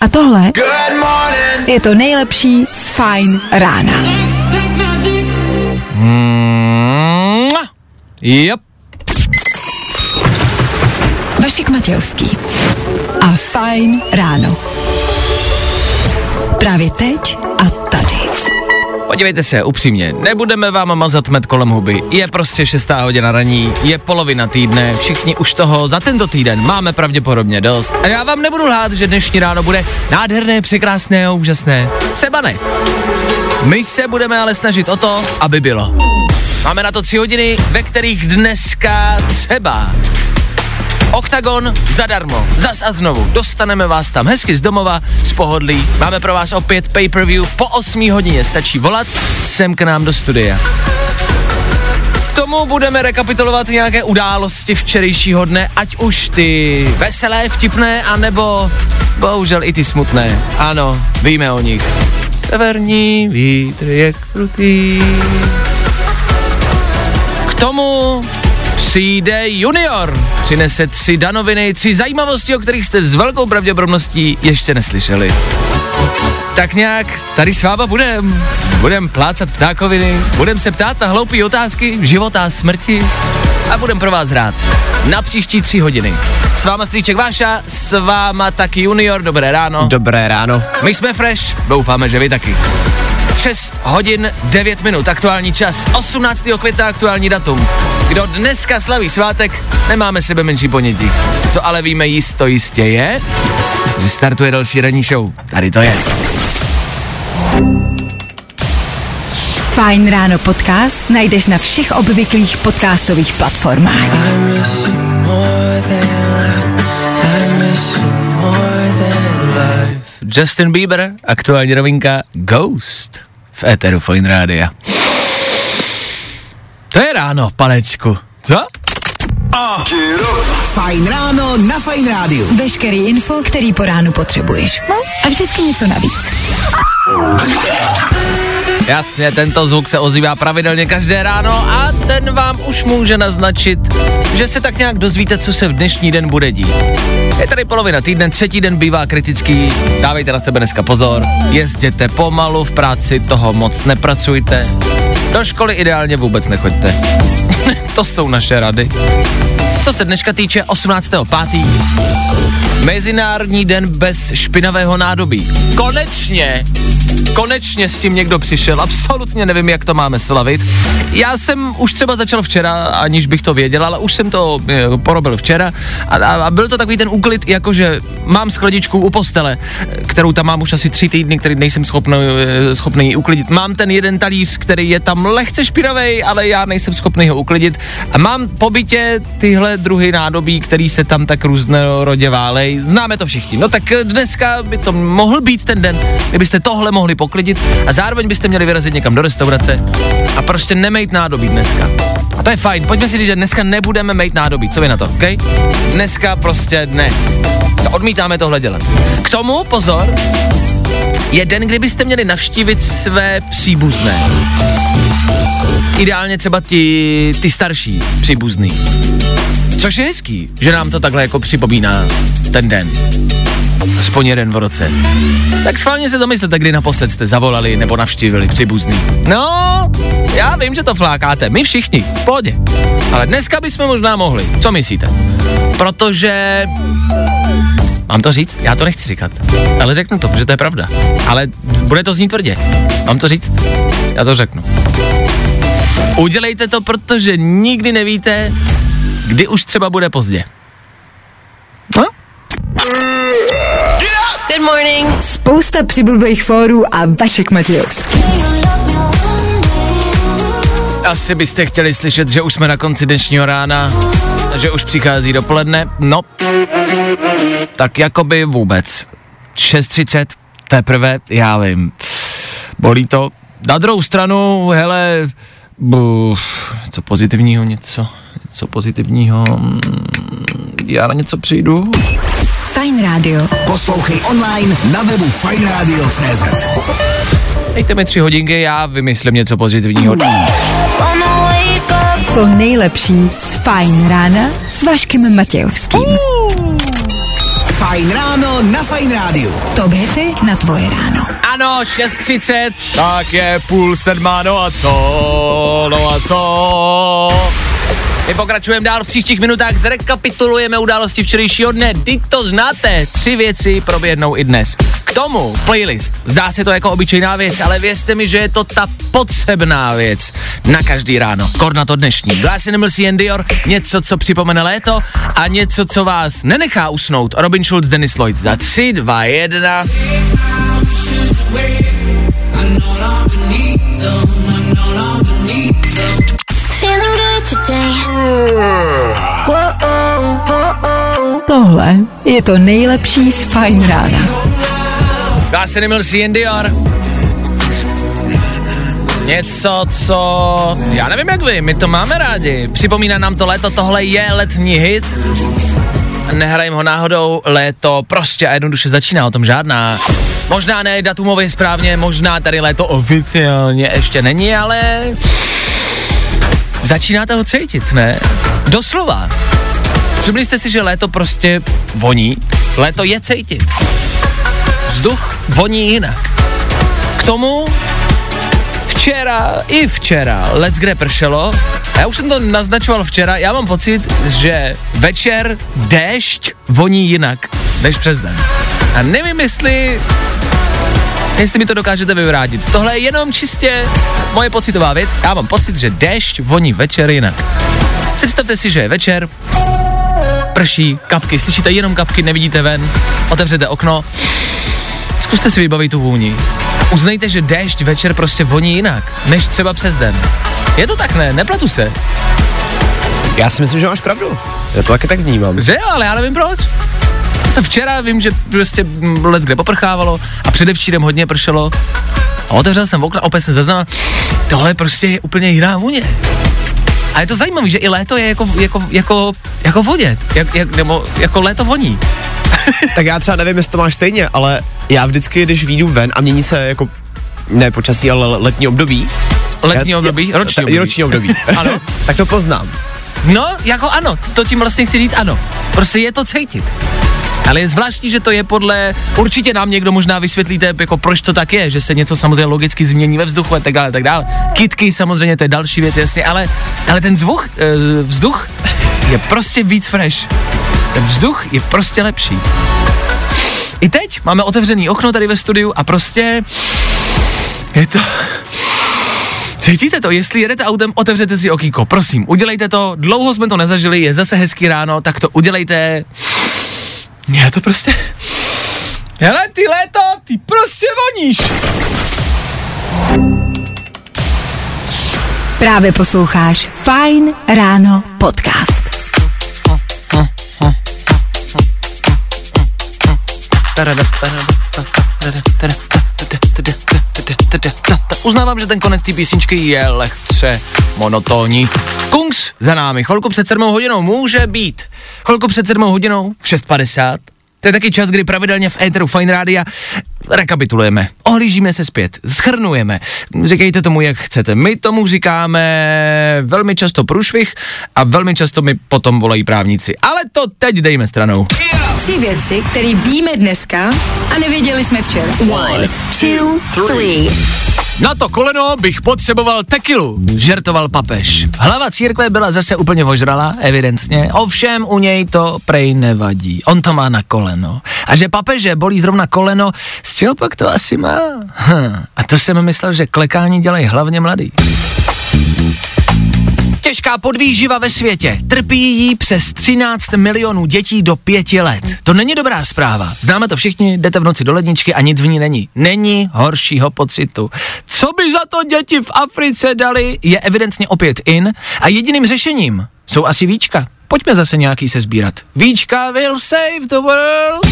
A tohle je to nejlepší z Fine rána. Mua. Yep. Vašek Matějovský a Fine ráno. Právě teď. Podívejte se, upřímně, nebudeme vám mazat med kolem huby. Je prostě šestá hodina raní, je polovina týdne, všichni už toho za tento týden máme pravděpodobně dost. A já vám nebudu lhát, že dnešní ráno bude nádherné, překrásné a úžasné. Třeba ne. My se budeme ale snažit o to, aby bylo. Máme na to tři hodiny, ve kterých dneska třeba Oktagon zadarmo, zas a znovu. Dostaneme vás tam hezky z domova, z pohodlí. Máme pro vás opět pay-per-view po 8 hodině. Stačí volat sem k nám do studia. K tomu budeme rekapitulovat nějaké události včerejšího dne, ať už ty veselé, vtipné, anebo bohužel i ty smutné. Ano, víme o nich. Severní vítr je krutý. K tomu přijde junior. Přinese tři danoviny, tři zajímavosti, o kterých jste s velkou pravděpodobností ještě neslyšeli. Tak nějak tady s váma budem. Budem plácat ptákoviny, budem se ptát na hloupé otázky života a smrti a budem pro vás hrát. Na příští tři hodiny. S váma strýček Váša, s váma taky junior, dobré ráno. Dobré ráno. My jsme fresh, doufáme, že vy taky. 6 hodin 9 minut, aktuální čas, 18. května aktuální datum. Kdo dneska slaví svátek, nemáme sebe menší ponětí. Co ale víme jisto jistě je, že startuje další ranní show. Tady to je. Fajn ráno podcast najdeš na všech obvyklých podcastových platformách. Justin Bieber, aktuální novinka Ghost v éteru Fine Rádia. To je ráno, panečku. Co? Fajn ráno na Fajn rádiu. Veškerý info, který po ránu potřebuješ. No a vždycky něco navíc. Jasně, tento zvuk se ozývá pravidelně každé ráno a ten vám už může naznačit, že se tak nějak dozvíte, co se v dnešní den bude dít. Je tady polovina týdne, třetí den bývá kritický, dávejte na sebe dneska pozor, jezděte pomalu, v práci toho moc nepracujte, do školy ideálně vůbec nechoďte. to jsou naše rady. Co se dneška týče 18.5. Mezinárodní den bez špinavého nádobí. Konečně, konečně s tím někdo přišel, absolutně nevím, jak to máme slavit. Já jsem už třeba začal včera, aniž bych to věděl, ale už jsem to e, porobil včera a, a, a byl to takový ten úklid, jakože mám skladičku u postele, kterou tam mám už asi tři týdny, který nejsem schopný, e, schopný uklidit. Mám ten jeden talíř, který je tam lehce špinavý, ale já nejsem schopný ho uklidit. A mám po bytě tyhle druhy nádobí, který se tam tak různorodě válej. Známe to všichni. No tak dneska by to mohl být ten den, kdybyste tohle mohli poklidit a zároveň byste měli vyrazit někam do restaurace a prostě nemejt nádobí dneska. A to je fajn. Pojďme si říct, že dneska nebudeme mejt nádobí. Co vy na to, OK? Dneska prostě ne. Odmítáme tohle dělat. K tomu, pozor, je den, kdybyste měli navštívit své příbuzné. Ideálně třeba ti, ty starší příbuzný. Což je hezký, že nám to takhle jako připomíná ten den. Aspoň jeden v roce. Tak schválně se zamyslete, kdy naposled jste zavolali nebo navštívili příbuzný. No, já vím, že to flákáte, my všichni, v pohodě. Ale dneska bychom možná mohli, co myslíte? Protože Mám to říct? Já to nechci říkat. Ale řeknu to, protože to je pravda. Ale bude to znít tvrdě. Mám to říct? Já to řeknu. Udělejte to, protože nikdy nevíte, kdy už třeba bude pozdě. No? Good morning. Spousta přibulbých fórů a Vašek Matějovský. Asi byste chtěli slyšet, že už jsme na konci dnešního rána, že už přichází dopoledne. No, tak jakoby vůbec. 6.30, teprve, já vím. Bolí to. Na druhou stranu, hele, bu, co pozitivního, něco, něco pozitivního, mm, já na něco přijdu. Fajn rádio. Poslouchej online na webu fajnradio.cz Dejte mi tři hodinky, já vymyslím něco pozitivního. To nejlepší z Fajn rána s Vaškem Matějovským. Fajn ráno na Fajn rádiu. To hity na tvoje ráno. Ano, 6.30, tak je půl sedmá, no a co, no a co? Pokračujeme dál v příštích minutách, zrekapitulujeme události včerejšího dne. Vždyť to znáte, tři věci proběhnou i dnes. K tomu playlist. Zdá se to jako obyčejná věc, ale věřte mi, že je to ta potřebná věc na každý ráno. Kor na to dnešní. Glass Animals and Dior, něco, co připomene léto a něco, co vás nenechá usnout. Robin Schulz, Dennis Lloyd za 3, 2, 1. Feeling good today. Tohle je to nejlepší z Fajn rána. Glass Animals and Dior. Něco, co... Já nevím jak vy, my to máme rádi. Připomíná nám to léto, tohle je letní hit. Nehrajím ho náhodou, léto prostě a jednoduše začíná, o tom žádná. Možná ne datumově správně, možná tady léto oficiálně ještě není, ale... Začínáte ho cítit, ne? Doslova. Všimli jste si, že léto prostě voní? Léto je cítit. Vzduch voní jinak. K tomu včera i včera let's kde pršelo. Já už jsem to naznačoval včera, já mám pocit, že večer déšť voní jinak než přes den. A nevím, jestli jestli mi to dokážete vyvrátit. Tohle je jenom čistě moje pocitová věc. Já mám pocit, že déšť voní večer jinak. Představte si, že je večer, prší, kapky, slyšíte jenom kapky, nevidíte ven, otevřete okno, zkuste si vybavit tu vůni. Uznejte, že déšť večer prostě voní jinak, než třeba přes den. Je to tak, ne? Nepletu se. Já si myslím, že máš pravdu. Já to taky tak vnímám. Že jo, ale já nevím proč. Jsem včera, vím, že prostě let kde poprchávalo a předevčírem hodně pršelo. A otevřel jsem okna, opět jsem zaznamenal, tohle prostě je úplně jiná vůně. A je to zajímavé, že i léto je jako, jako, jako, jako vodět, jak, jak, nebo jako léto voní. Tak já třeba nevím, jestli to máš stejně, ale já vždycky, když výjdu ven a mění se jako ne počasí, ale letní období. Letní já, období, já, roční ta- období. Roční období. Ano. tak to poznám. No, jako ano, to tím vlastně chci říct ano. Prostě je to cítit. Ale je zvláštní, že to je podle, určitě nám někdo možná vysvětlíte, jako proč to tak je, že se něco samozřejmě logicky změní ve vzduchu a tak dále, tak dále. Kitky samozřejmě, to je další věc, jasně, ale, ale ten vzduch, e, vzduch je prostě víc fresh. Ten vzduch je prostě lepší. I teď máme otevřený okno tady ve studiu a prostě je to... Cítíte to? Jestli jedete autem, otevřete si okýko. Prosím, udělejte to. Dlouho jsme to nezažili, je zase hezký ráno, tak to udělejte. Já to prostě... Hele, ty léto, ty prostě voníš. Právě posloucháš Fajn ráno podcast. Uznávám, že ten konec té písničky je lehce monotónní. Kungs za námi, chvilku před 7 hodinou může být. Chvilku před 7 hodinou v 6.50. To je taky čas, kdy pravidelně v Eteru Fine Rádia rekapitulujeme, ohlížíme se zpět, schrnujeme, říkejte tomu, jak chcete. My tomu říkáme velmi často průšvih a velmi často mi potom volají právníci. Ale to teď dejme stranou. Tři věci, které víme dneska a nevěděli jsme včera. One, two, three. Na to koleno bych potřeboval tekilu, žertoval papež. Hlava církve byla zase úplně ožrala, evidentně, ovšem u něj to prej nevadí. On to má na koleno. A že papeže bolí zrovna koleno, z čeho pak to asi má? Hm. A to jsem myslel, že klekání dělají hlavně mladý. Těžká podvýživa ve světě. Trpí jí přes 13 milionů dětí do pěti let. To není dobrá zpráva. Známe to všichni, jdete v noci do ledničky a nic v ní není. Není horšího pocitu. Co by za to děti v Africe dali, je evidentně opět in a jediným řešením jsou asi víčka. Pojďme zase nějaký se sbírat. Víčka will save the world.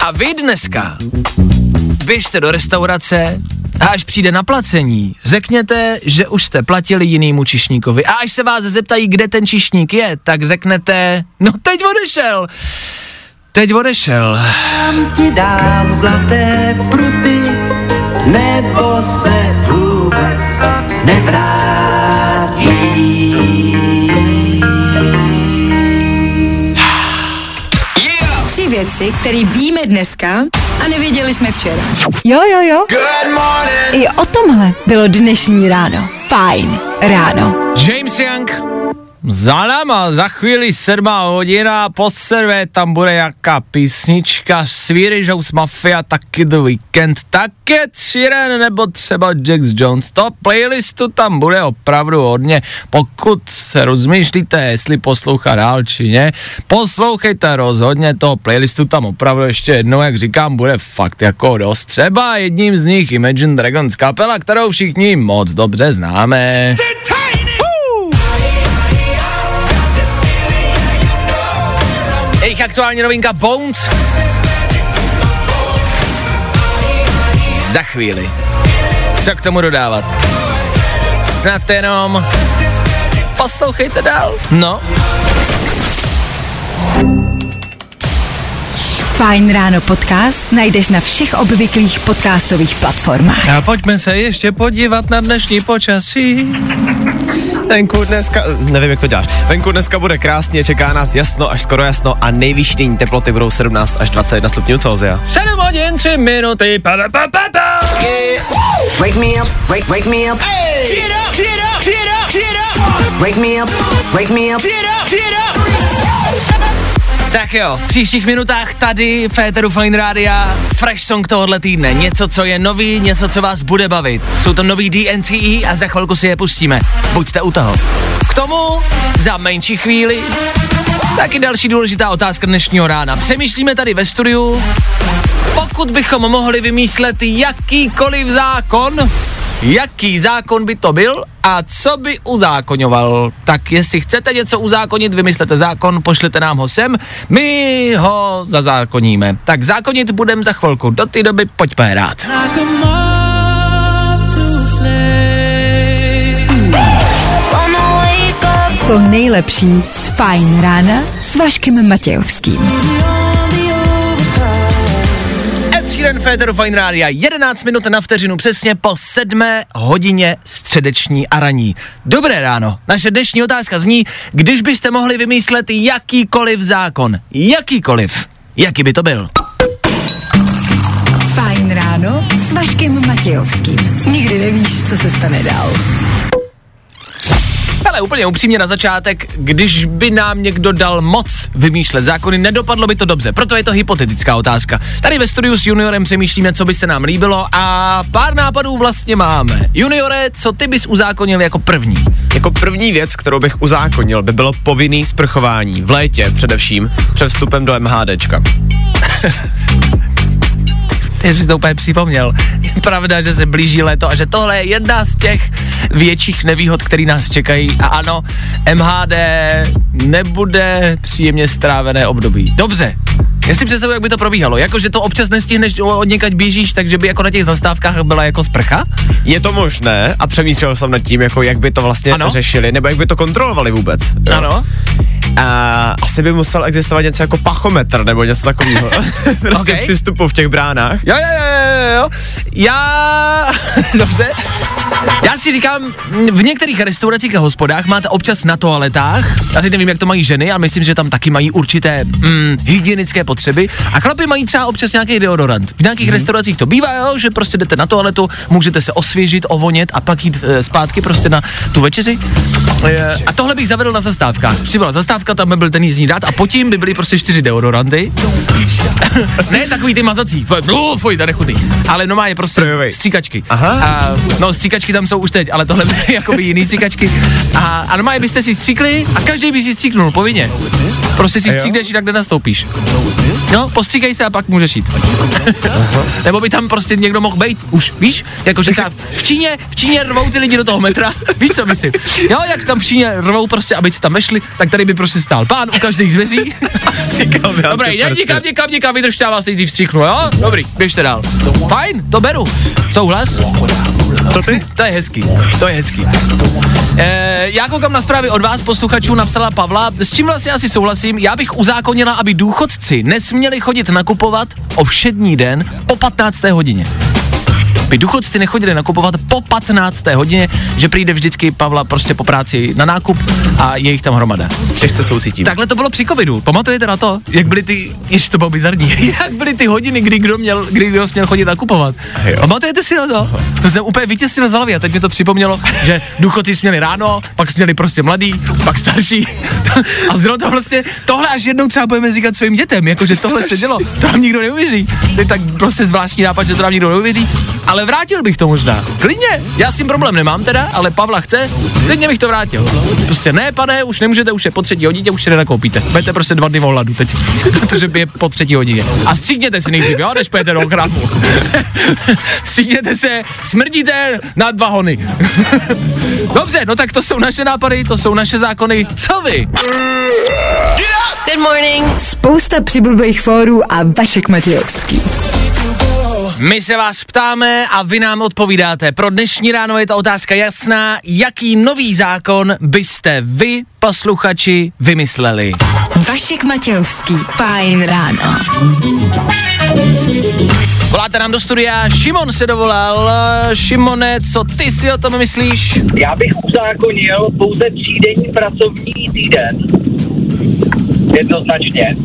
A vy dneska běžte do restaurace a až přijde na placení, řekněte, že už jste platili jinýmu čišníkovi. A až se vás zeptají, kde ten čišník je, tak řeknete, no teď odešel. Teď odešel. ti dám zlaté pruty, nebo se vůbec nevrátí. Věci, které víme dneska a nevěděli jsme včera. Jo, jo, jo. I o tomhle bylo dnešní ráno. Fajn ráno. James Young za náma, za chvíli sedmá hodina, po servé tam bude jaká písnička, Swedish House Mafia, taky The Weekend, také Siren nebo třeba Jax Jones. To playlistu tam bude opravdu hodně, pokud se rozmýšlíte, jestli poslouchat dál či ne, poslouchejte rozhodně toho playlistu tam opravdu ještě jednou, jak říkám, bude fakt jako dost. Třeba jedním z nich Imagine Dragons kapela, kterou všichni moc dobře známe. Jejich aktuální novinka Bones. Za chvíli. Co k tomu dodávat? Snad jenom poslouchejte dál. No, Fajn ráno podcast najdeš na všech obvyklých podcastových platformách. a pojďme se ještě podívat na dnešní počasí. Venku dneska, nevím jak to děláš, venku dneska bude krásně, čeká nás jasno až skoro jasno a nejvyšší denní teploty budou 17 až 21 stupňů Celsia. 7 hodin, 3 minuty, pa, pa, pa, pa, pa. Wake me up, wake, wake me up. Wake me up, wake me up. Tak jo, v příštích minutách tady v Féteru Fine Rádia fresh song tohohle týdne. Něco, co je nový, něco, co vás bude bavit. Jsou to nový DNCE a za chvilku si je pustíme. Buďte u toho. K tomu za menší chvíli taky další důležitá otázka dnešního rána. Přemýšlíme tady ve studiu, pokud bychom mohli vymýšlet jakýkoliv zákon, jaký zákon by to byl a co by uzákoňoval. Tak jestli chcete něco uzákonit, vymyslete zákon, pošlete nám ho sem, my ho zazákoníme. Tak zákonit budem za chvilku, do té doby pojďme hrát. To nejlepší z Fajn rána s Vaškem Matějovským. Sheeran, Féteru Fine Rádia, 11 minut na vteřinu přesně po 7 hodině středeční a raní. Dobré ráno, naše dnešní otázka zní, když byste mohli vymyslet jakýkoliv zákon, jakýkoliv, jaký by to byl? Fajn ráno s Vaškem Matějovským. Nikdy nevíš, co se stane dál. Ale úplně upřímně na začátek, když by nám někdo dal moc vymýšlet zákony, nedopadlo by to dobře, proto je to hypotetická otázka. Tady ve studiu s juniorem přemýšlíme, co by se nám líbilo a pár nápadů vlastně máme. Juniore, co ty bys uzákonil jako první? Jako první věc, kterou bych uzákonil, by bylo povinný sprchování v létě především před vstupem do MHDčka. Ty jsi to úplně připomněl. Je pravda, že se blíží léto a že tohle je jedna z těch větších nevýhod, které nás čekají. A ano, MHD nebude příjemně strávené období. Dobře, já si představuji, jak by to probíhalo. Jako, že to občas nestihneš od někať běžíš, takže by jako na těch zastávkách byla jako sprcha? Je to možné a přemýšlel jsem nad tím, jako jak by to vlastně Ano. řešili, nebo jak by to kontrolovali vůbec. jo. Ano. A asi by musel existovat něco jako pachometr nebo něco takového. prostě Ok. při vstupu v těch bránách. Jo, jo, jo, jo, jo. Já... Dobře. Já si říkám, v některých restauracích a hospodách máte občas na toaletách, já teď nevím, jak to mají ženy, ale myslím, že tam taky mají určité mm, hygienické potřeby. A chlapi mají třeba občas nějaký deodorant. V nějakých mm. restauracích to bývá, jo, že prostě jdete na toaletu, můžete se osvěžit, ovonět a pak jít e, zpátky prostě na tu večeři. A tohle bych zavedl na zastávkách. Přibyla zastávka, tam by byl ten jízdní řád a pod tím by byly prostě čtyři deodoranty. ne takový ty mazací, blu, fuj, to nechutný. Ale no má je prostě Sprejovej. stříkačky. Aha. A, no stříkačky tam jsou už teď, ale tohle byly jakoby jiný stříkačky. A, a normálně byste si stříkli a každý by si stříknul, povinně. Prostě si stříkneš jinak nenastoupíš. No, postříkej se a pak můžeš jít. Nebo by tam prostě někdo mohl být, už, víš? Jakože třeba v Číně, v Číně rvou ty lidi do toho metra, víš co myslím? Jo, jak tam v Číně rvou prostě, aby si tam vešli, tak tady by prostě stál pán u každých dveří. Mi, Dobrý, prsty. nikam, nikam, nikam, vydržte, já vás nejdřív stříknu, jo? Dobrý, běžte dál. Fajn, to beru. Souhlas? Co ty? To je hezký, to je hezký. E, já koukám na zprávy od vás, posluchačů, napsala Pavla, s čím vlastně asi souhlasím, já bych uzákonila, aby důchodci nesměli chodit nakupovat o všední den po 15. hodině. By důchodci nechodili nakupovat po 15. hodině, že přijde vždycky Pavla prostě po práci na nákup a je jich tam hromada. Těžce soucítím. Takhle to bylo při covidu. Pamatujete na to, jak byly ty, ještě to bylo bizarní, jak byly ty hodiny, kdy kdo měl, kdy kdo směl chodit nakupovat. Pamatujete si na to? To jsem úplně vytěsnil z hlavy a teď mi to připomnělo, že důchodci směli ráno, pak směli prostě mladý, pak starší. A zrovna to vlastně, tohle až jednou třeba budeme říkat svým dětem, jakože tohle se dělo, to nám nikdo neuvěří. To je tak prostě zvláštní nápad, že to nám nikdo neuvěří. Ale vrátil bych to možná. Klidně, já s tím problém nemám teda, ale Pavla chce, klidně bych to vrátil. Prostě ne, pane, už nemůžete, už je po třetí hodině, už si nenakoupíte. Budete prostě dva dny v hladu teď, protože je po třetí hodině. A stříkněte si nejdřív, jo, než půjdete do krámu. stříkněte se, smrdíte na dva hony. Dobře, no tak to jsou naše nápady, to jsou naše zákony. Co vy? Good morning. Spousta přibulbých fórů a Vašek Matějovský. My se vás ptáme a vy nám odpovídáte. Pro dnešní ráno je ta otázka jasná. Jaký nový zákon byste vy, posluchači, vymysleli? Vašek Matějovský. Fajn ráno. Voláte nám do studia, Šimon se dovolal. Šimone, co ty si o tom myslíš? Já bych uzákonil pouze třídenní pracovní týden. Jednoznačně.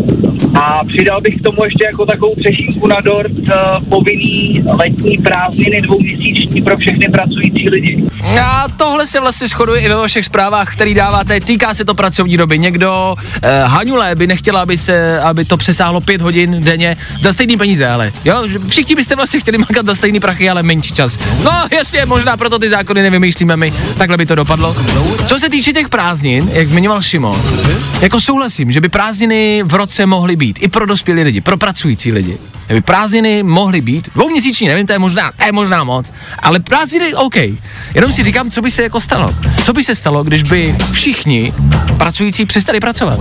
A přidal bych k tomu ještě jako takovou třešinku na dort uh, povinný letní prázdniny dvouměsíční pro všechny pracující lidi. A tohle se vlastně shoduje i ve vašich zprávách, který dáváte. Týká se to pracovní doby. Někdo, eh, Haňulé, by nechtěla, aby, se, aby to přesáhlo pět hodin denně za stejný peníze, ale jo, všichni byste vlastně chtěli makat za stejný prachy, ale menší čas. No jasně, možná proto ty zákony nevymýšlíme my, takhle by to dopadlo. Co se týče těch prázdnin, jak zmiňoval Šimon, jako souhlasím, že by prázdniny v roce mohly být i pro dospělé lidi, pro pracující lidi. Že by prázdniny mohly být, dvouměsíční, nevím, to je možná, to je možná moc, ale prázdniny OK. Jenom si říkám, co by se jako stalo. Co by se stalo, když by všichni pracující přestali pracovat?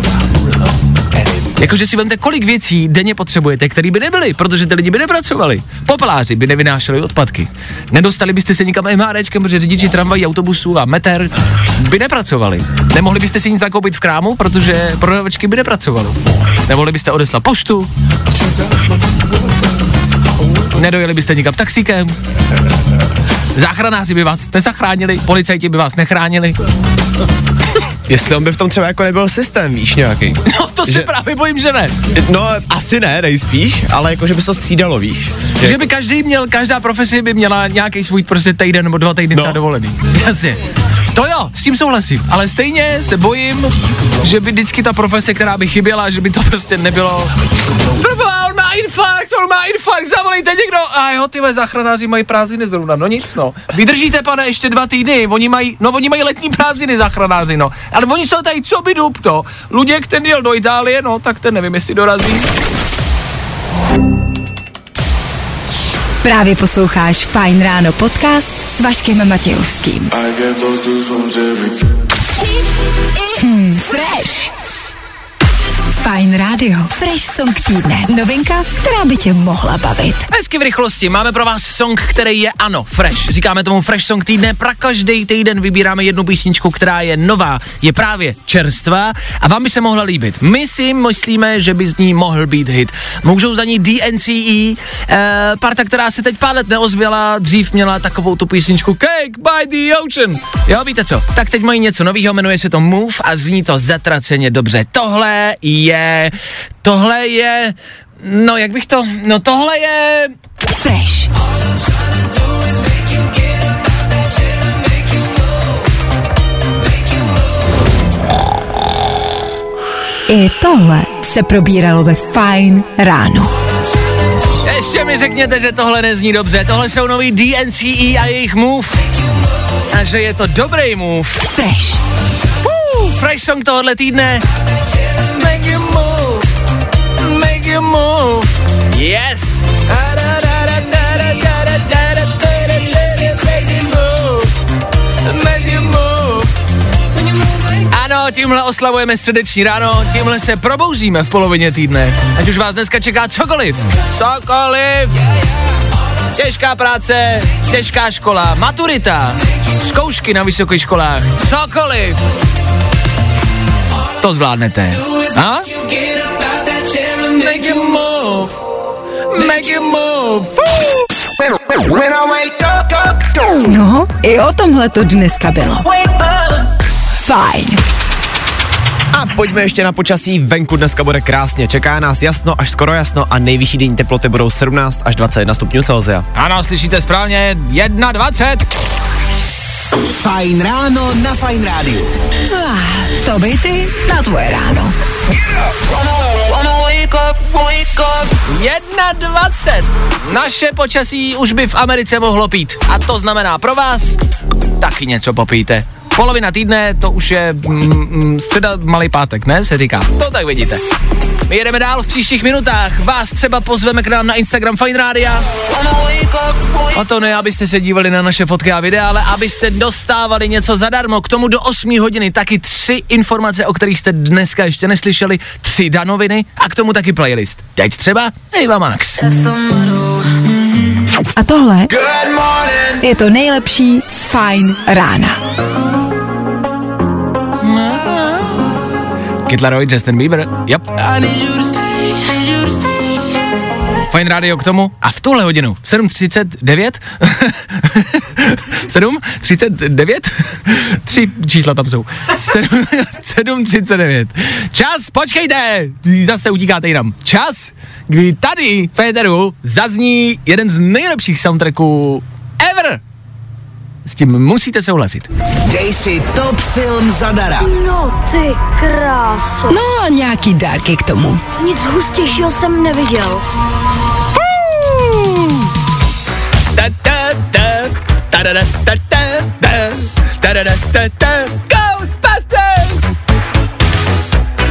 Jakože si vemte, kolik věcí denně potřebujete, které by nebyly, protože ty lidi by nepracovali. Popeláři by nevynášeli odpadky. Nedostali byste se nikam MHDčkem, protože řidiči tramvají, autobusů a meter by nepracovali. Nemohli byste si nic nakoupit v krámu, protože prodavačky by nepracovali. Nemohli byste odeslat poštu. Nedojeli byste nikam taxíkem. Záchranáři by vás nezachránili, policajti by vás nechránili. Jestli on by v tom třeba jako nebyl systém, víš, nějaký. No to se Že- právě bojím, že ne. No, asi ne, nejspíš, ale jako, že by se to střídalo, víš. Že by každý měl, každá profesie by měla nějaký svůj prostě týden nebo dva týdny No. třeba dovolený. Jasně. To jo, s tím souhlasím, ale stejně se bojím, že by vždycky ta profese, která by chyběla, že by to prostě nebylo. Proboha, on má infarkt, on má infarkt, zavolejte někdo. A jo, ty záchranáři mají prázdniny zrovna, no nic, no. Vydržíte, pane, ještě dva týdny, oni mají, no oni mají letní prázdniny záchranáři, no. Ale oni jsou tady, co by dup, no. Luděk, ten jel do Itálie, no, tak ten nevím, jestli dorazí. Právě posloucháš Fajn ráno podcast s Vaškem Matějovským. Hmm, fresh. Fajn Radio. Fresh song týdne. Novinka, která by tě mohla bavit. Hezky v rychlosti, máme pro vás song, který je ano, fresh. Říkáme tomu fresh song týdne, pra každý týden vybíráme jednu písničku, která je nová, je právě čerstvá a vám by se mohla líbit. My si myslíme, že by z ní mohl být hit. Můžou za ní DNCE, eh, parta, která se teď pár let neozvěla, dřív měla takovou tu písničku Cake by the Ocean. Jo, víte co? Tak teď mají něco nového, jmenuje se to Move a zní to zatraceně dobře. Tohle je, tohle je, no jak bych to, no tohle je Fresh. I tohle se probíralo ve Fine ráno. Ještě mi řekněte, že tohle nezní dobře. Tohle jsou nový DNCE a jejich move. A že je to dobrý move. Fresh. Uh, fresh song tohohle týdne. You move. Yes. Ano, tímhle oslavujeme středeční ráno, tímhle se probouzíme v polovině týdne. Ať už vás dneska čeká cokoliv. Cokoliv. Těžká práce, těžká škola, maturita, zkoušky na vysokých školách, cokoliv. To zvládnete. A? Make you move. No, i o tomhle to dneska bylo. Fajn. A pojďme ještě na počasí. Venku dneska bude krásně. Čeká nás jasno až skoro jasno a nejvyšší denní teploty budou 17 až 21 stupňů Celsia. Ano, slyšíte správně, 21. Fajn ráno na Fajn rádiu. Ah, to by ty na tvoje ráno. 21. Naše počasí už by v Americe mohlo pít. A to znamená pro vás taky něco popijte. Polovina týdne, to už je mm, mm, středa malý pátek, ne? Se říká. To tak vidíte. My jedeme dál v příštích minutách. Vás třeba pozveme k nám na Instagram Fine Radio. O to ne, abyste se dívali na naše fotky a videa, ale abyste dostávali něco zadarmo. K tomu do 8 hodiny taky tři informace, o kterých jste dneska ještě neslyšeli, tři danoviny a k tomu taky playlist. Teď třeba Eva Max. A tohle je to nejlepší z Fine rána. Kid Laroi, Justin Bieber, yep. Fajn rádio k tomu. A v tuhle hodinu 7.39 7.39 Tři čísla tam jsou 7, 7.39 Čas, počkejte Zase utíkáte jinam. Čas, kdy tady v Féteru zazní jeden z nejlepších soundtracků S tím musíte souhlasit Dej si top film zadara. No ty kráso. No a nějaký dárky k tomu. Nic hustějšího jsem neviděl. Ta, ta, ta, ta, da, da, ta, ta, ta, ta, da, da, ta, ta, Ghostbusters!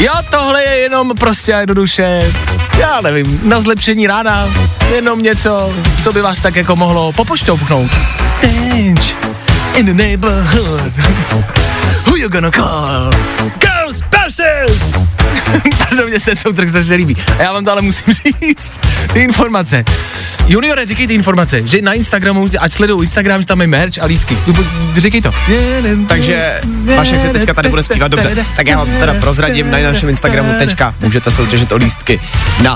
Jo, tohle je jenom prostě jednoduše, já nevím, na zlepšení rána, jenom něco, co by vás tak jako mohlo popošťoupnout. Danger in the neighborhood, who you gonna call? Ghostbusters! Pardon, mě se soundtrack strašně líbí. A já vám to ale musím říct, ty informace. Juniore, říkej ty informace, že na Instagramu, ať sledují Instagram, že tam je merch a lístky. Říkej to. Takže Vašek si teďka tady bude zpívat dobře. Tak já vám teda prozradím na našem Instagramu tečka, můžete soutěžit o lístky na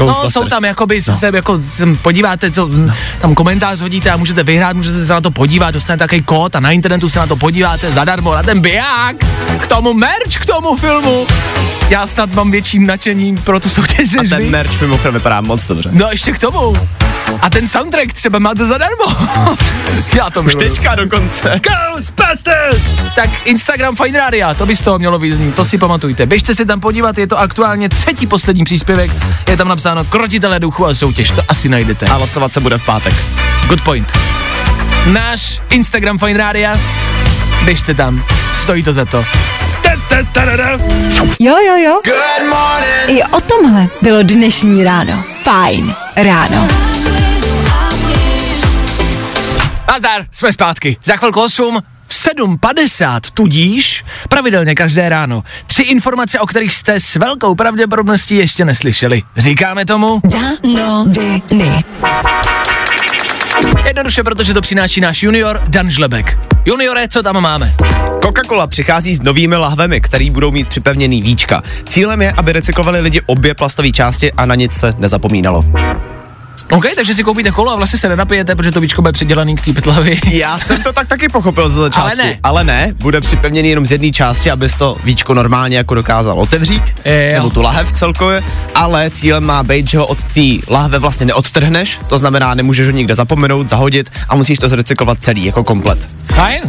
uh, No, jsou tam jakoby, no. se jako podíváte, co, tam komentář hodíte a můžete vyhrát, můžete se na to podívat, dostanete takový kód a na internetu se na to podíváte zadarmo, na ten biják, k tomu merch, k tomu filmu. Já snad mám větší nadšení pro tu soutěž, A než ten merch mimochodem vypadá moc dobře. No ještě k tomu. A ten soundtrack třeba máte zadarmo. Já to Už teďka dokonce. Ghostbusters! Tak Instagram Fine Radio, to by z toho mělo vyznít, to si pamatujte. Běžte se tam podívat, je to aktuálně třetí poslední příspěvek, je tam napsáno Krotitelé duchu a soutěž, to asi najdete. A losovat se bude v pátek. Good point. Náš Instagram Fine Radio, běžte tam, stojí to za to. Jo, jo, jo. I o tomhle bylo dnešní ráno. Fajn ráno. Nazdar, jsme zpátky. Za chvilku 8, v 7.50, tudíž pravidelně každé ráno. Tři informace, o kterých jste s velkou pravděpodobností ještě neslyšeli. Říkáme tomu? Danoviny. Jednoduše, protože to přináší náš junior Dan Žlebek. Juniore, co tam máme? Coca-Cola přichází s novými lahvemi, které budou mít připevněný víčka. Cílem je, aby recyklovali lidi obě plastové části a na nic se nezapomínalo. OK, takže si koupíte kolo a vlastně se nenapijete, protože to víčko bude přidělaný k té pytlavi. Já jsem to tak taky pochopil ze začátku. Ale ne. Ale ne, bude připevněný jenom z jedné části, abys to víčko normálně jako dokázal otevřít, Jo. nebo tu lahev celkově, ale cílem má být, že ho od té lahve vlastně neodtrhneš, to znamená, nemůžeš ho nikde zapomenout, zahodit a musíš to zrecyklovat celý, jako komplet. Fajn.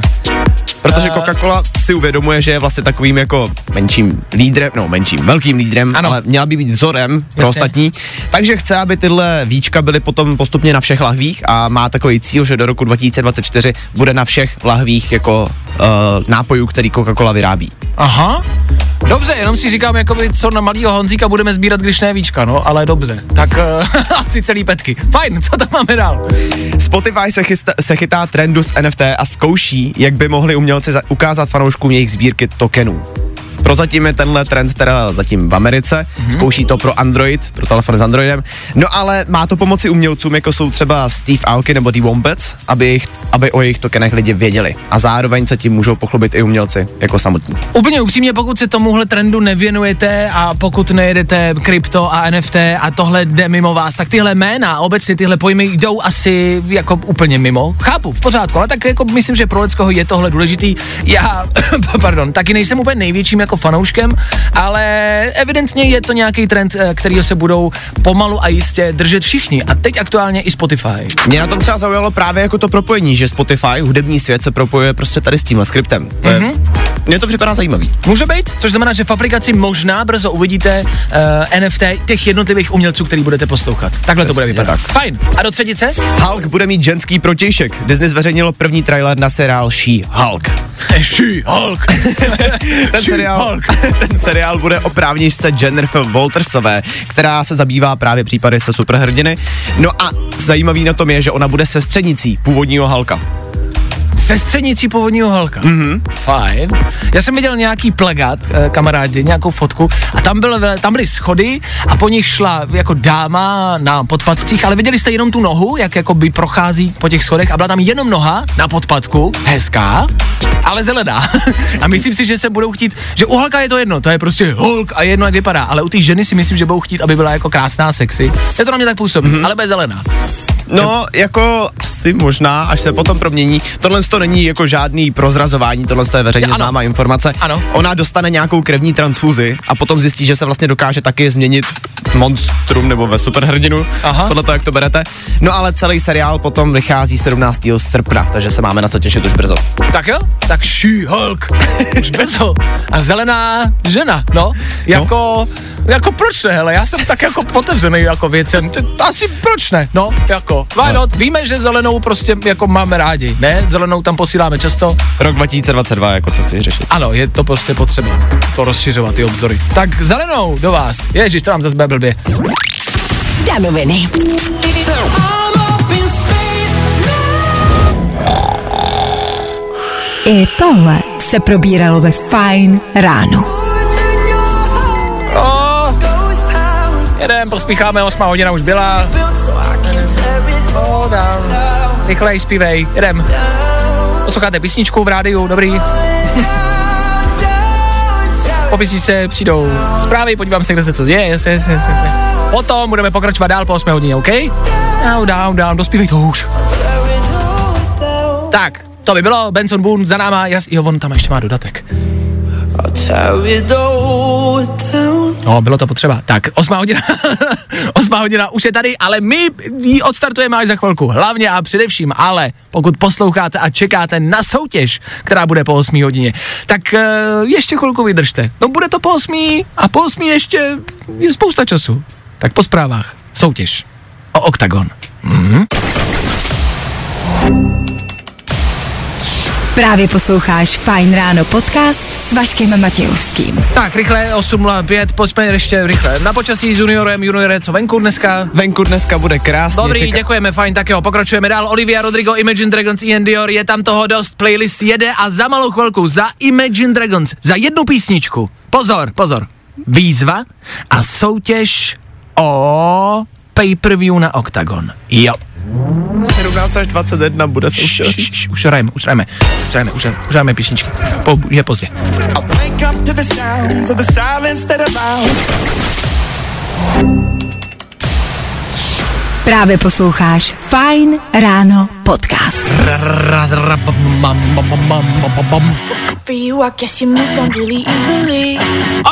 Protože. Coca-Cola si uvědomuje, že je vlastně takovým jako menším lídrem, no menším, velkým lídrem, Ano. ale měla by být vzorem pro Jasně. ostatní. Takže chce, aby tyhle víčka byly potom postupně na všech lahvích a má takový cíl, že do roku 2024 bude na všech lahvích jako uh, nápojů, který Coca-Cola vyrábí. Aha. Dobře, jenom si říkám, jakoby, co na malýho Honzíka budeme sbírat, když ne víčka, no, ale dobře. Tak uh, asi celý petky. Fajn, co tam máme dál? Spotify se, chysta, se chytá trendu z NFT a zkouší, jak by mohli umělci za, ukázat fanouškům jejich sbírky tokenů. Prozatím je tenhle trend teda zatím v Americe, mm-hmm. zkouší to pro Android, pro telefony s Androidem, no ale má to pomoci umělcům, jako jsou třeba Steve Aoki nebo The Wombats, aby, jich, aby o jejich tokenech lidi věděli. A zároveň se tím můžou pochlubit i umělci jako samotní. Úplně upřímně, pokud se tomuhle trendu nevěnujete a pokud nejedete krypto a NFT a tohle jde mimo vás, tak tyhle jména, obecně tyhle pojmy jdou asi jako úplně mimo. Chápu, v pořádku, ale tak jako myslím, že pro lidského je tohle důležitý. Já, pardon, taky nejsem úplně největším jako fanouškem, ale evidentně je to nějaký trend, eh, kterýho se budou pomalu a jistě držet všichni. A teď aktuálně i Spotify. Mě na tom třeba zaujalo právě jako to propojení, že Spotify, hudební svět se propojuje prostě tady s tímhle skriptem. To je, mm-hmm. Mně to připadá zajímavý. Může být, což znamená, že v aplikaci možná brzo uvidíte uh, NFT těch jednotlivých umělců, který budete poslouchat. Takhle to bude Přesně vypadat. tak. Fajn. A do třetice? Hulk bude mít ženský protějšek. Disney zveřejnilo první trailer na seriál She-Hulk. She-Hulk. Ten seriál, ten seriál bude o právničce Jennifer Waltersové, která se zabývá právě případy se superhrdiny. No a zajímavý na tom je, že ona bude sestřenicí původního Halka. Sestřednicí původního Halka. Mm-hmm. Fajn. Já jsem viděl nějaký plagát, eh, kamarádi, nějakou fotku a tam, byl, tam byly schody a po nich šla jako dáma na podpadcích, ale viděli jste jenom tu nohu, jak jako by prochází po těch schodech a byla tam jenom noha na podpadku, hezká, ale zelená. a myslím si, že se budou chtít, že u Halka je to jedno, to je prostě Hulk a jedno jak vypadá, ale u té ženy si myslím, že budou chtít, aby byla jako krásná, sexy. Je to na mě tak působí, mm-hmm. ale bez zelená. No, jako asi možná, až se potom promění. Tohle to není jako žádný prozrazování, tohle to je veřejně Ano. známá informace. Ano. Ona dostane nějakou krevní transfuzi a potom zjistí, že se vlastně dokáže taky změnit v monstrum nebo ve superhrdinu. Aha. Podle toho, jak to berete. No ale celý seriál potom vychází 17. srpna, takže se máme na co těšit už brzo. Tak jo, tak She-Hulk, už brzo. A zelená žena, no, jako, jako proč ne, hele, já jsem tak jako otevřený jako věcem, asi proč ne, no, jako, why not, víme, že zelenou prostě jako máme rádi, ne, zelenou tam posíláme často, Rok 2022, jako co chceš řešit. ano, je to prostě potřeba, to rozšiřovat, ty obzory. Tak zelenou do vás, ježiš, to vám zase bude blbě. Danoviny. I tohle se probíralo ve Fine ráno. O, jedem, pospícháme, osmá hodina už byla. Rychlej, zpívej, jedem. Posloucháte písničku v rádiu, dobrý. Po písničce přijdou zprávy, podívám se, kde se to děje, yes, yes, yes, yes. Potom budeme pokračovat dál po 8 hodině, OK? Down, down, down, dospívej to už. Tak, to by bylo, Benson Boone za náma, jas, jo, on tam ještě má dodatek. No, bylo to potřeba. Tak, osmá hodina, osmá hodina už je tady, ale my ji odstartujeme až za chvilku. Hlavně a především, ale pokud posloucháte a čekáte na soutěž, která bude po 8 hodině, tak uh, ještě chvilku vydržte. No bude to po 8 a po 8 ještě je spousta času. Tak po zprávách. Soutěž o OKTAGON. Mhm. Právě posloucháš Fajn ráno podcast s Vaškem Matějovským. Tak, rychle, 8.05, pojďme ještě rychle. Na počasí s juniorem, juniore, co venku dneska? Venku dneska bude krásně. Dobrý, čeká- děkujeme, fajn, tak jo, pokračujeme dál. Olivia Rodrigo, Imagine Dragons, Ian Dior, je tam toho dost, playlist jede a za malou chvilku, za Imagine Dragons, za jednu písničku. Pozor, pozor. Výzva a soutěž o pay-per-view na Octagon. Jo. 17 až 21 bude š, už hrajeme, už hrajeme, už hrajeme, už hrajeme, už hrajeme písničky. Po, je pozdě. Právě posloucháš Fajn ráno podcast.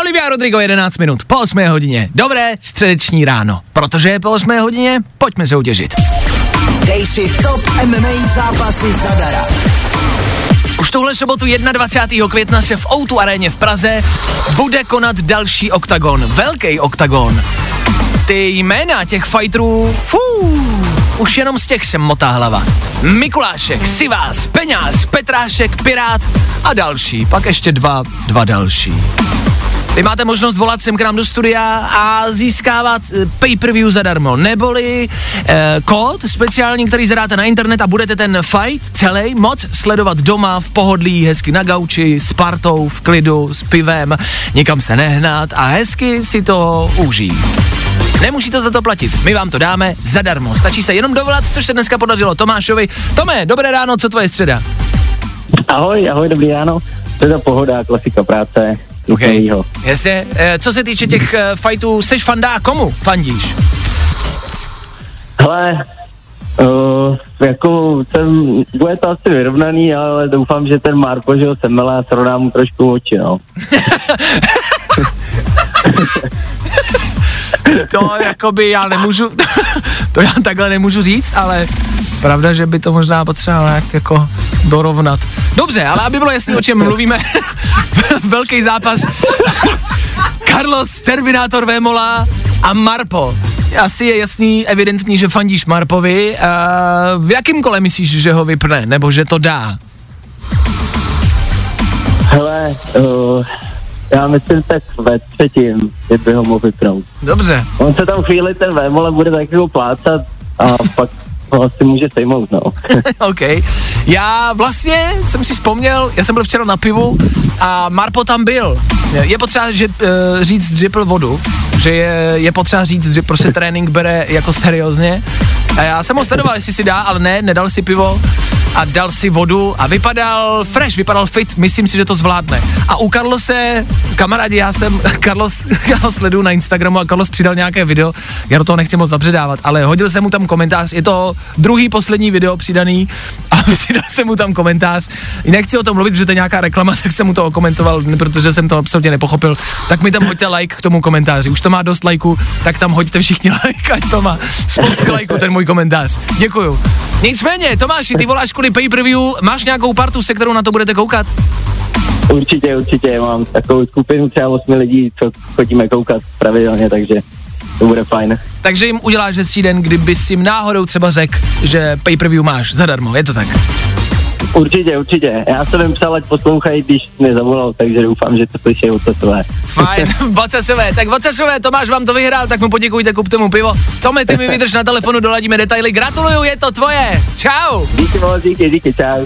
Olivia Rodrigo 11 minut po 8 hodině. Dobré středeční ráno. Protože je po 8 hodině, pojďme soutěžit. Dej si top MMA zápasy zadara. Už tuhle sobotu 21. května se v Outu aréně v Praze bude konat další oktagon, velký oktagon. Ty jména těch fighterů, fú, už jenom z těch se motá hlava. Mikulášek, Sivás, Peňáz, Petrášek, Pirát a další, pak ještě dva, dva další. Vy máte možnost volat sem k nám do studia a získávat eh, pay-per-view zadarmo, neboli eh, kód speciální, který zadáte na internet a budete ten fight celý moc sledovat doma v pohodlí, hezky na gauči, s partou, v klidu, s pivem, nikam se nehnat a hezky si to užít. Nemusíte za to platit, my vám to dáme zadarmo. Stačí se jenom dovolat, což se dneska podařilo Tomášovi. Tome, dobré ráno, co tvoje středa? Ahoj, ahoj, dobrý ráno. To je pohoda, klasika práce. Okay. Jasně, e, co se týče těch e, fightů, seš fandá komu fandíš? Hele, uh, jako jsem, bude to asi vyrovnaný, ale doufám, že ten Marko, že ho semela, srovná mu trošku oči, no. To jakoby já nemůžu, to já takhle nemůžu říct, ale pravda, že by to možná potřeboval nějak jako dorovnat. Dobře, ale aby bylo jasný, o čem mluvíme, velký zápas. Carlos, Terminátor Vémola a Marpo. Asi je jasný, evidentní, že fandíš Marpovi. Uh, v jakém kole myslíš, že ho vypne, nebo že to dá? Hele, uh, já myslím tak ve třetím, že by ho mohl vypnout. Dobře. On se tam chvíli ten Vémole bude tak jako plácat a pak ho asi může sejmout, no. OK. Já vlastně jsem si vzpomněl, já jsem byl včera na pivu a Marpo tam byl. Je potřeba že, uh, říct, že pil vodu, že je, je potřeba říct, že prostě trénink bere jako seriózně. A já jsem ho sledoval, jestli si dá, ale ne, nedal si pivo a dal si vodu a vypadal fresh, vypadal fit, myslím si, že to zvládne. A u Carlose, kamarádi, já jsem, Carlos, já ho sleduju na Instagramu a Carlos přidal nějaké video, já do toho nechci moc zabředávat, ale hodil jsem mu tam komentář, je to druhý poslední video přidaný a přidal jsem mu tam komentář. Nechci o tom mluvit, že to je nějaká reklama, tak jsem mu to okomentoval, protože jsem to absolutně nepochopil. Tak mi tam hoďte like k tomu komentáři. Už to má dost lajků, tak tam hoďte všichni like, ať to má spousty lajků ten můj komentář. Děkuju. Nicméně, Tomáši, ty voláš kvůli pay-per-view, máš nějakou partu, se kterou na to budete koukat? Určitě, určitě, mám takovou skupinu třeba 8 lidí, co chodíme koukat pravidelně, takže to bude fajn. Takže jim uděláš hezčí den, kdyby si jim náhodou třeba řekl, že pay-per-view máš zadarmo, je to tak? Určitě, určitě. Já jsem jim psal, ať poslouchají, když mě zavolal, takže doufám, že to slyší ocasové. Fajn, vocasové, tak vocasové, Tomáš vám to vyhrál, tak mu poděkujte, kupte mu pivo. Tome, ty mi vydrž na telefonu, doladíme detaily, gratuluju, je to tvoje, čau. Díky moc, díky, díky, čau.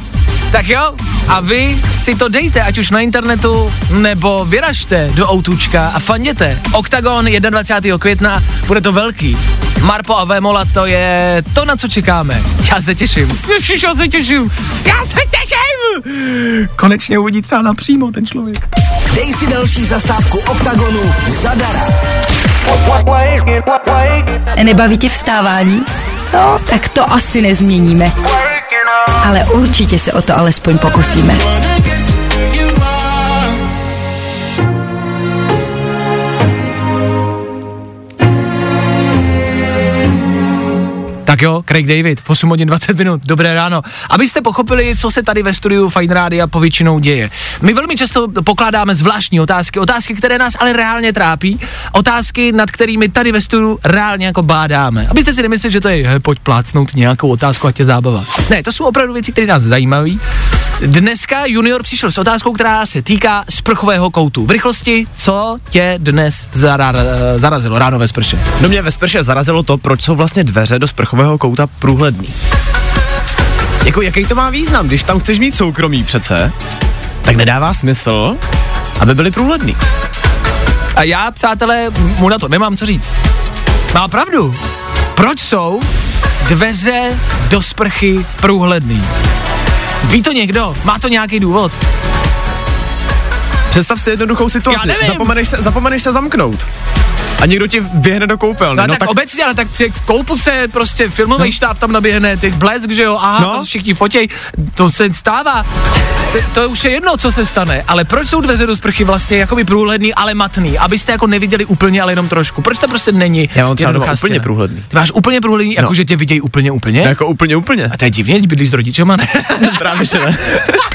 Tak jo, a vy si to dejte, ať už na internetu, nebo vyražte do Outučka a fanděte. Octagon 21. května, bude to velký. Marpo a Vémola, to je to, na co čekáme. Já se těším. Ježiš, já se těším. Já se těším. Konečně uvidí třeba napřímo ten člověk. Dej si další zastávku OKTAGONu zadara. Nebaví tě vstávání? No, tak to asi nezměníme. Ale určitě se o to alespoň pokusíme. Tak jo, Craig David, v 8 hodin 20 minut, dobré ráno. Abyste pochopili, co se tady ve studiu Fine Rádia povětšinou děje. My velmi často pokládáme zvláštní otázky, otázky, které nás ale reálně trápí, otázky, nad kterými tady ve studiu reálně jako bádáme. Abyste si nemysleli, že to je, he, pojď plácnout nějakou otázku a tě zábava. Ne, to jsou opravdu věci, které nás zajímaví Dneska junior přišel s otázkou, která se týká sprchového koutu. V rychlosti, co tě dnes zara, zarazilo ráno ve sprše? No mě ve sprše zarazilo to, proč jsou vlastně dveře do sprchového kouta průhledný. Jako jaký to má význam, když tam chceš mít soukromí přece, tak nedává smysl, aby byly průhledný. A já, přátelé, mu na to nemám co říct. Má pravdu. Proč jsou dveře do sprchy průhledný? Ví to někdo? Má to nějaký důvod? Představ si jednoduchou situaci. Já nevím. Zapomeneš se, zapomeneš se zamknout. A někdo ti běhne do koupelny. No, no tak, tak obecně, ale tak koupu se prostě filmový no. štáb tam naběhne, teď blesk, že jo, aha, No. no. to všichni fotěj, to se stává. To, to už je jedno, co se stane, ale proč jsou dveře do sprchy vlastně jakoby průhledný, ale matný, abyste jako neviděli úplně, ale jenom trošku. Proč to prostě není? Já mám třeba doma úplně stěna? průhledný. Ty máš úplně průhledný, jako že tě vidějí úplně, úplně? No, jako úplně, úplně. A to je divně, když bydlíš s rodičema, ne? Právě, že ne.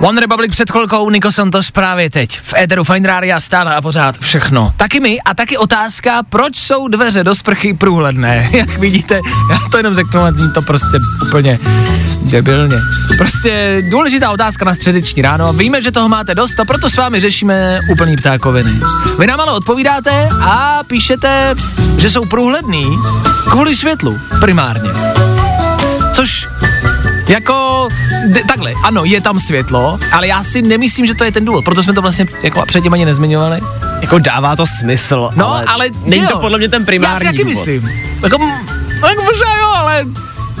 One Republic před chvilkou, Niko Santos právě teď. V Eteru Fine Rádia stále a pořád všechno. Taky my a taky otázka, proč jsou dveře do sprchy průhledné. Jak vidíte, já to jenom řeknu a zní to prostě úplně debilně. Prostě důležitá otázka na středeční ráno. Víme, že toho máte dost a proto s vámi řešíme úplný ptákoviny. Vy nám ale odpovídáte a píšete, že jsou průhledný kvůli světlu primárně. Což jako, takhle, ano, je tam světlo, ale já si nemyslím, že to je ten důvod, proto jsme to vlastně jako předtím ani nezmiňovali. Jako dává to smysl, No, ale, ale není jo. to podle mě ten primární Já si taky myslím. Jako, jako možná jo, ale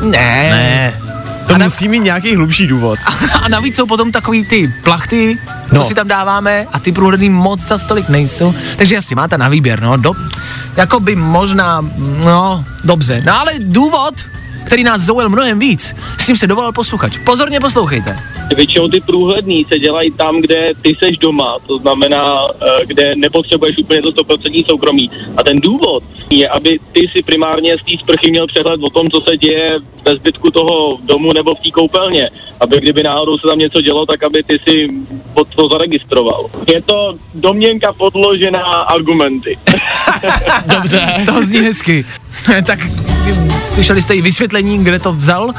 ne. Ne. To A musí mít nějaký hlubší důvod. A navíc jsou potom takový ty plachty, co No. si tam dáváme a ty průhledný moc za stolik nejsou. Takže jasně, máte na výběr, no. Do, jako by možná, no, dobře. No ale důvod, který nás zaujal mnohem víc, s ním se dovolal posluchač. Pozorně poslouchejte. Většinou ty průhledný se dělají tam, kde ty seš doma, to znamená, eh, kde nepotřebuješ úplně to 100% soukromí. A ten důvod je, aby ty si primárně z té sprchy měl přehled o tom, co se děje ve zbytku toho domu nebo v té koupelně. Aby kdyby náhodou se tam něco dělo, tak aby ty si pod to zaregistroval. Je to domněnka podložená argumenty. Dobře. to zní hezky. tak slyšeli jste i vysvětlení, kde to vzal?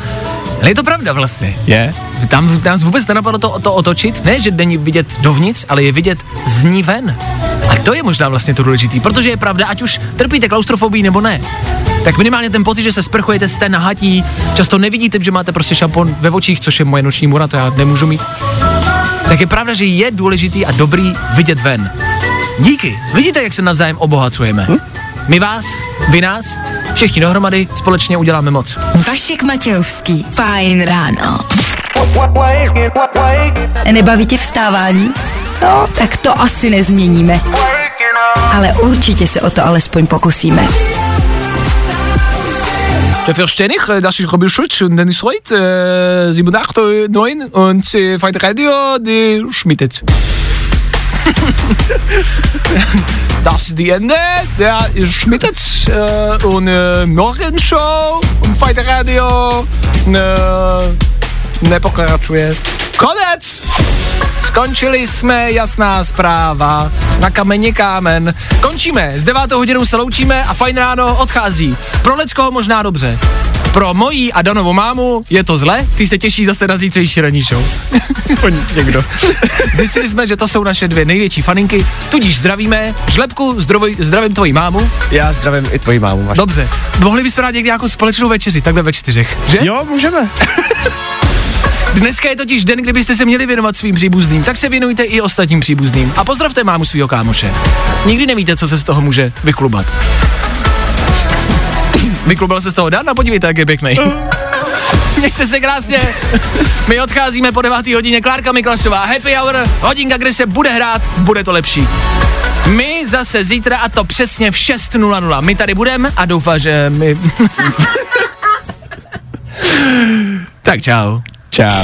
Ale je to pravda vlastně. Je? Tam nás vůbec nenapadlo to, to otočit, ne, že není vidět dovnitř, ale je vidět z ní ven. A to je možná vlastně to důležitý, protože je pravda, ať už trpíte klaustrofobii nebo ne, tak minimálně ten pocit, že se sprchujete, jste nahatí, často nevidíte, že máte prostě šampon ve očích, což je moje noční mura, to já nemůžu mít. Tak je pravda, že je důležitý a dobrý vidět ven. Díky, vidíte, jak se navzájem obohacujeme. My vás, vy nás, všichni dohromady společně uděláme moc. Vašek Matějovský. Fajn ráno. Nebaví tě vstávání? No, tak to asi nezměníme. Ale určitě se o to alespoň pokusíme. Der Verständig, äh, das ist Robin Schulz und Dennis Reuth, äh, 7, 8, 9 und äh, Fight Radio, die Schmittet. das ist die Ende, der Schmittet äh, und äh, Morgenshow und Fight Radio äh, nepokračuje. Konec! Skončili jsme, jasná zpráva. Na kameni kámen. Končíme, s devátou hodinou se loučíme a fajn ráno odchází. Pro Leckoho možná dobře. Pro mojí a Danovou mámu je to zle, ty se těší zase na zítřejší ranní show. Aspoň někdo. Zjistili jsme, že to jsou naše dvě největší faninky, tudíž zdravíme. Žlepku, zdravoj, zdravím tvoji mámu. Já zdravím i tvoji mámu. Máš. Dobře, mohli bychom rád někdy nějakou společnou večeři, takhle ve čtyřech, že? Jo, můžeme. Dneska je totiž den, kdybyste se měli věnovat svým příbuzným, tak se věnujte i ostatním příbuzným. A pozdravte mámu svého kámoše. Nikdy nevíte, co se z toho může vyklubat. Vyklubal se z toho Dan a podívejte, jak je pěkný. Mějte se krásně. My odcházíme po 9. hodině. Klárka Miklasová, happy hour, hodinka, kde se bude hrát, bude to lepší. My zase zítra a to přesně v 6.00. My tady budeme a doufám, že my... tak čau. Čau.